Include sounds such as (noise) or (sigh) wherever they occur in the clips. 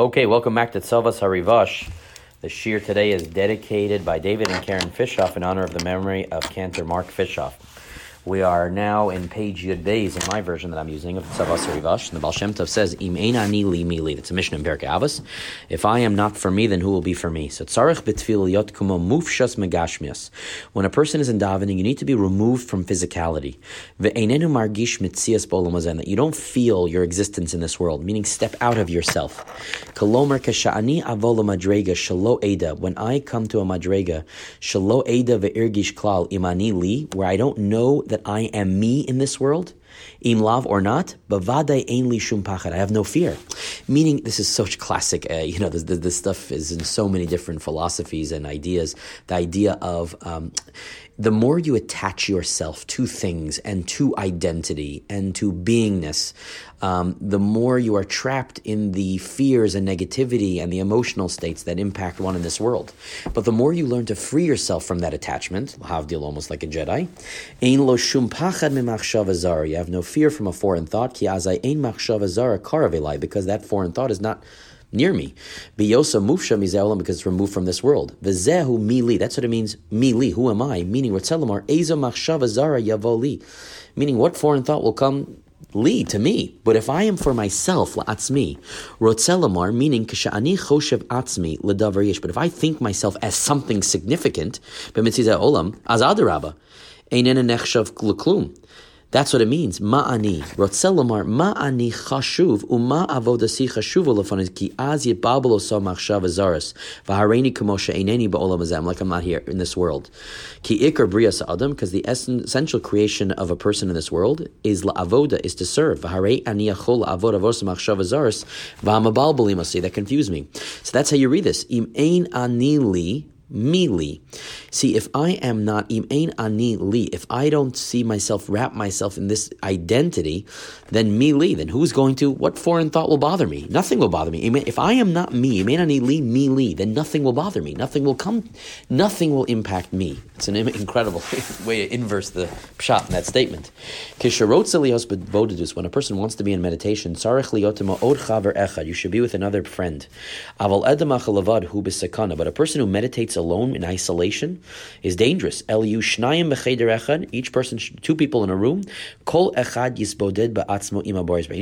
Okay, welcome back to Tzavas Harivash. The shir today is dedicated by David and Karen Fishoff in honor of the memory of Cantor Mark Fishoff. We are now in page Yud Beis in my version that I'm using of Tzavas Rivash. And the Baal Shem Tov says, Im ein ani li mi li. That's a Mishnah in Pirkei Avos. If I am not for me, then who will be for me? So tzarech betfil yot kumo mufshas megashmias. When a person is in davening, you need to be removed from physicality. Ve'einenu margish mitzias bo'olam That you don't feel your existence in this world, meaning step out of yourself. Kolomer kasha'ani avola madrega shalo eda. When I come to a madrega, shalo eda ve'irgish klal imani li, where I don't know that I am me in this world, im lav or not, bavadai ein li shum pachad. I have no fear. Meaning, this is such classic. Uh, you know, this, this, stuff is in so many different philosophies and ideas. The idea of um, the more you attach yourself to things and to identity and to beingness, um, the more you are trapped in the fears and negativity and the emotional states that impact one in this world. But the more you learn to free yourself from that attachment, havdil almost like a Jedi, ein lo shum pachad You have no fear from a foreign thought, ki azai ein because that foreign thought is not near me. Biyosa mufsha mizeolam because it's removed from this world. Vizehu mili. That's what it means. Mili. Who am I? Meaning Ratzelamar Eza machshava zara yavoli. Meaning what foreign thought will come li to me. But if I am for myself, la'atzmi, rotzelamar, meaning kasha'ani choshev atzmi ledavar. But if I think myself as something significant, b'mitziza olam, az adarabba, einena nechshav klum. That's what it means. Ma'ani. Rotzelamar ma'ani chashuv uma avodasi chashuv olafanis ki az yibabalo so machshav azaris v'hareini kamosha eineni ba'olam azem like I'm not here in this world. Ki ikar brias adam because the essential creation of a person in this world is la avoda is to serve. V'harei ani achol avod avos machshav azaris v'hamabal balimasi that confuse me. So that's how you read this. Im ein ani li mili. See, if I am not im ein ani li, if I don't see myself, wrap myself in this identity, then mili, then who's going to, what foreign thought will bother me? Nothing will bother me. If I am not me, im ein ani li, mili, then nothing will bother me. Nothing will come, nothing will impact me. It's an incredible (laughs) way to inverse the pshat in that statement. When a person wants to be in meditation, you should be with another friend. But a person who meditates alone in isolation is dangerous. Each person, two people in a room.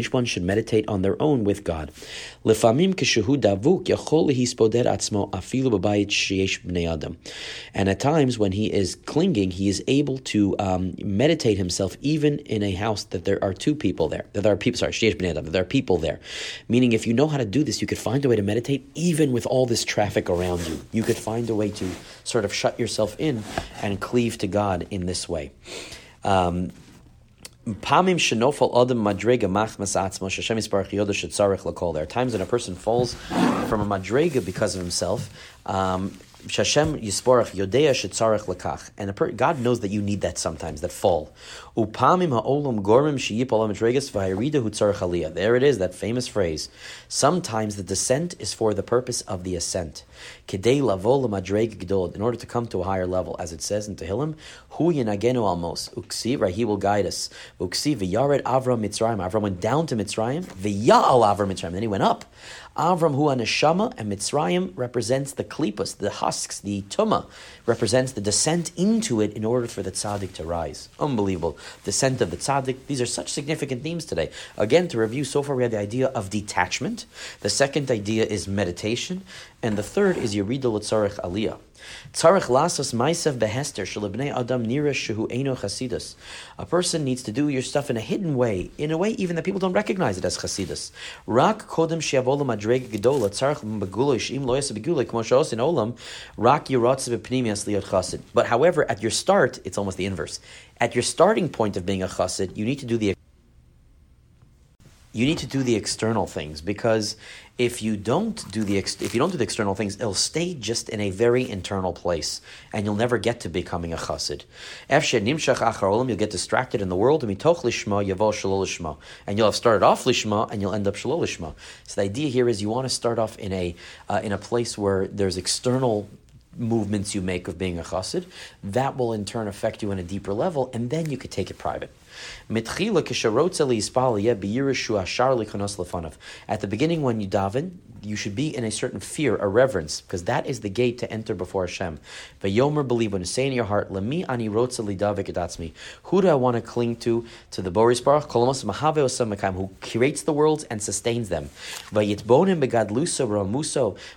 Each one should meditate on their own with God. And at times when he is clinging, he is able to um, meditate himself even in a house that there are two people there. That there are people, sorry, that there are people there. Meaning, if you know how to do this, you could find a way to meditate even with all this traffic around you. You could find a way to sort of shut yourself in and cleave to God in this way. Um, there are times when a person falls from a madrega because of himself. Um, Shashem Yisporach Yodea Shetzarech Lekach. And per- God knows that you need that sometimes, that fall. Upamim ha'olam gormim sheyipalam mitregas v'hayirida hutzarech aliyah. There it is, that famous phrase. Sometimes the descent is for the purpose of the ascent. Kedei lavo l'madreg gdol. In order to come to a higher level, as it says in Tehillim, hu yinagenu almos. Uksi, right, he will guide us. Uksi v'yared Avram Mitzrayim. Avram went down to Mitzrayim. V'ya'al Avram Mitzrayim. Then he went up. Avram hu neshama, and Mitzrayim represents the klipos, the husks, the tuma, represents the descent into it in order for the tzaddik to rise. Unbelievable. Descent of the tzaddik. These are such significant themes today. Again, to review, so far we had the idea of detachment. The second idea is meditation. And the third is Yerida L'tzarech Aliyah. Tzarech lasas maisev behester shalibnei adam nira shehu eno chasidus. A person needs to do your stuff in a hidden way, in a way even that people don't recognize it as chasidus. Rak kodem sheavola madreg gedola tzarech begula ishim loyas begula kmo in olam rak yiratz bepnimias liot chasid. But however, at your start, it's almost the inverse. At your starting point of being a chassid, you need to do the you need to do the external things because if you don't do the ex- if you don't do the external things, it'll stay just in a very internal place, and you'll never get to becoming a chassid. You'll get distracted in the world, and you'll have started off lishma, and you'll end up shalol lishma. So the idea here is you want to start off in a uh, in a place where there's external movements you make of being a chassid. That will in turn affect you on a deeper level, and then you could take it private. At the beginning, when you daven, you should be in a certain fear, a reverence, because that is the gate to enter before Hashem. Yomer believe when you say in your heart, Lemi ani me. Who do I want to cling to? To the Boris Baruch, who creates the worlds and sustains them.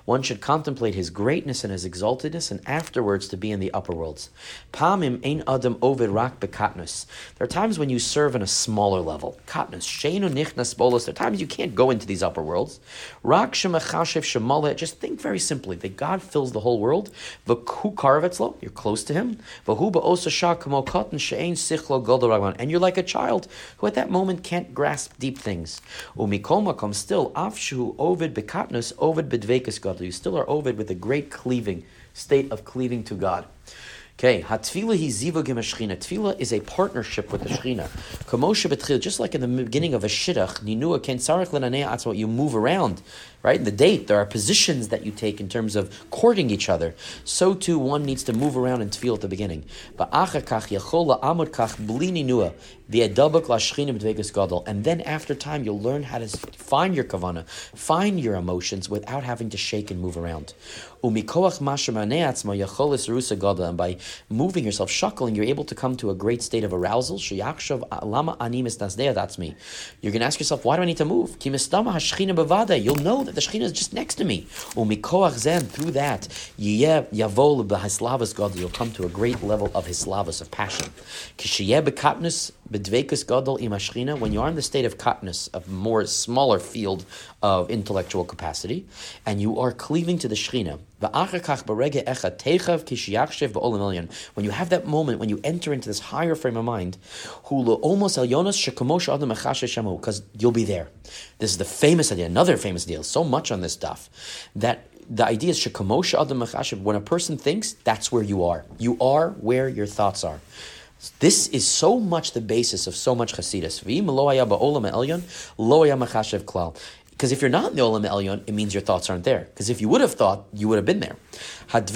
One should contemplate his greatness and his exaltedness, and afterwards to be in the upper worlds. Pamim ein adam ovid rak bekatnus. There are times when you serve in a smaller level. Katnus, sheinu nichnas bolos. There are times you can't go into these upper worlds. Rak just think very simply that God fills the whole world. You're close to Him. And you're like a child who at that moment can't grasp deep things. Still, afshu ovid bekatnas ovid bedvekas godol. You still are ovid with a great cleaving, state of cleaving to God. Okay, Hatfila hi ziva gemashchina. Tfila is a partnership with the Shechina. Kamosha betchil, just like in the beginning of a shidduch, ninua ken sarach lenanei atzma, you move around, right? In the date, there are positions that you take in terms of courting each other. So too, one needs to move around in tefillah at the beginning. But Ba'achakach yachol la'amud kach bli ninua, v'edabak la'shchina b'dvegas gadol. And then after time, you'll learn how to find your kavana, find your emotions without having to shake and move around. And by moving yourself, shuckling, you're able to come to a great state of arousal. Uh, lama animis That's me. You're going to ask yourself, why do I need to move? You'll know that the Shekhinah is just next to me. through that, you'll come to a great level of hislavas, of passion. Bedvekus gadol imashchina, when you are in the state of katnus, of more smaller field of intellectual capacity, and you are cleaving to the shchina. When you have that moment, when you enter into this higher frame of mind, because you'll be there. This is the famous idea, another famous deal, so much on this stuff, that the idea is when a person thinks, that's where you are. You are where your thoughts are. This is so much the basis of so much Chasidus. Because if you're not in the Olam Elyon, it means your thoughts aren't there. Because if you would have thought, you would have been there. And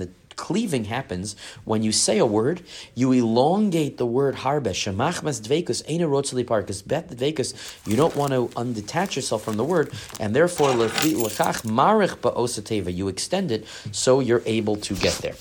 the cleaving happens when you say a word, you elongate the word harbe. You don't want to undetach yourself from the word, and therefore you extend it so you're able to get there.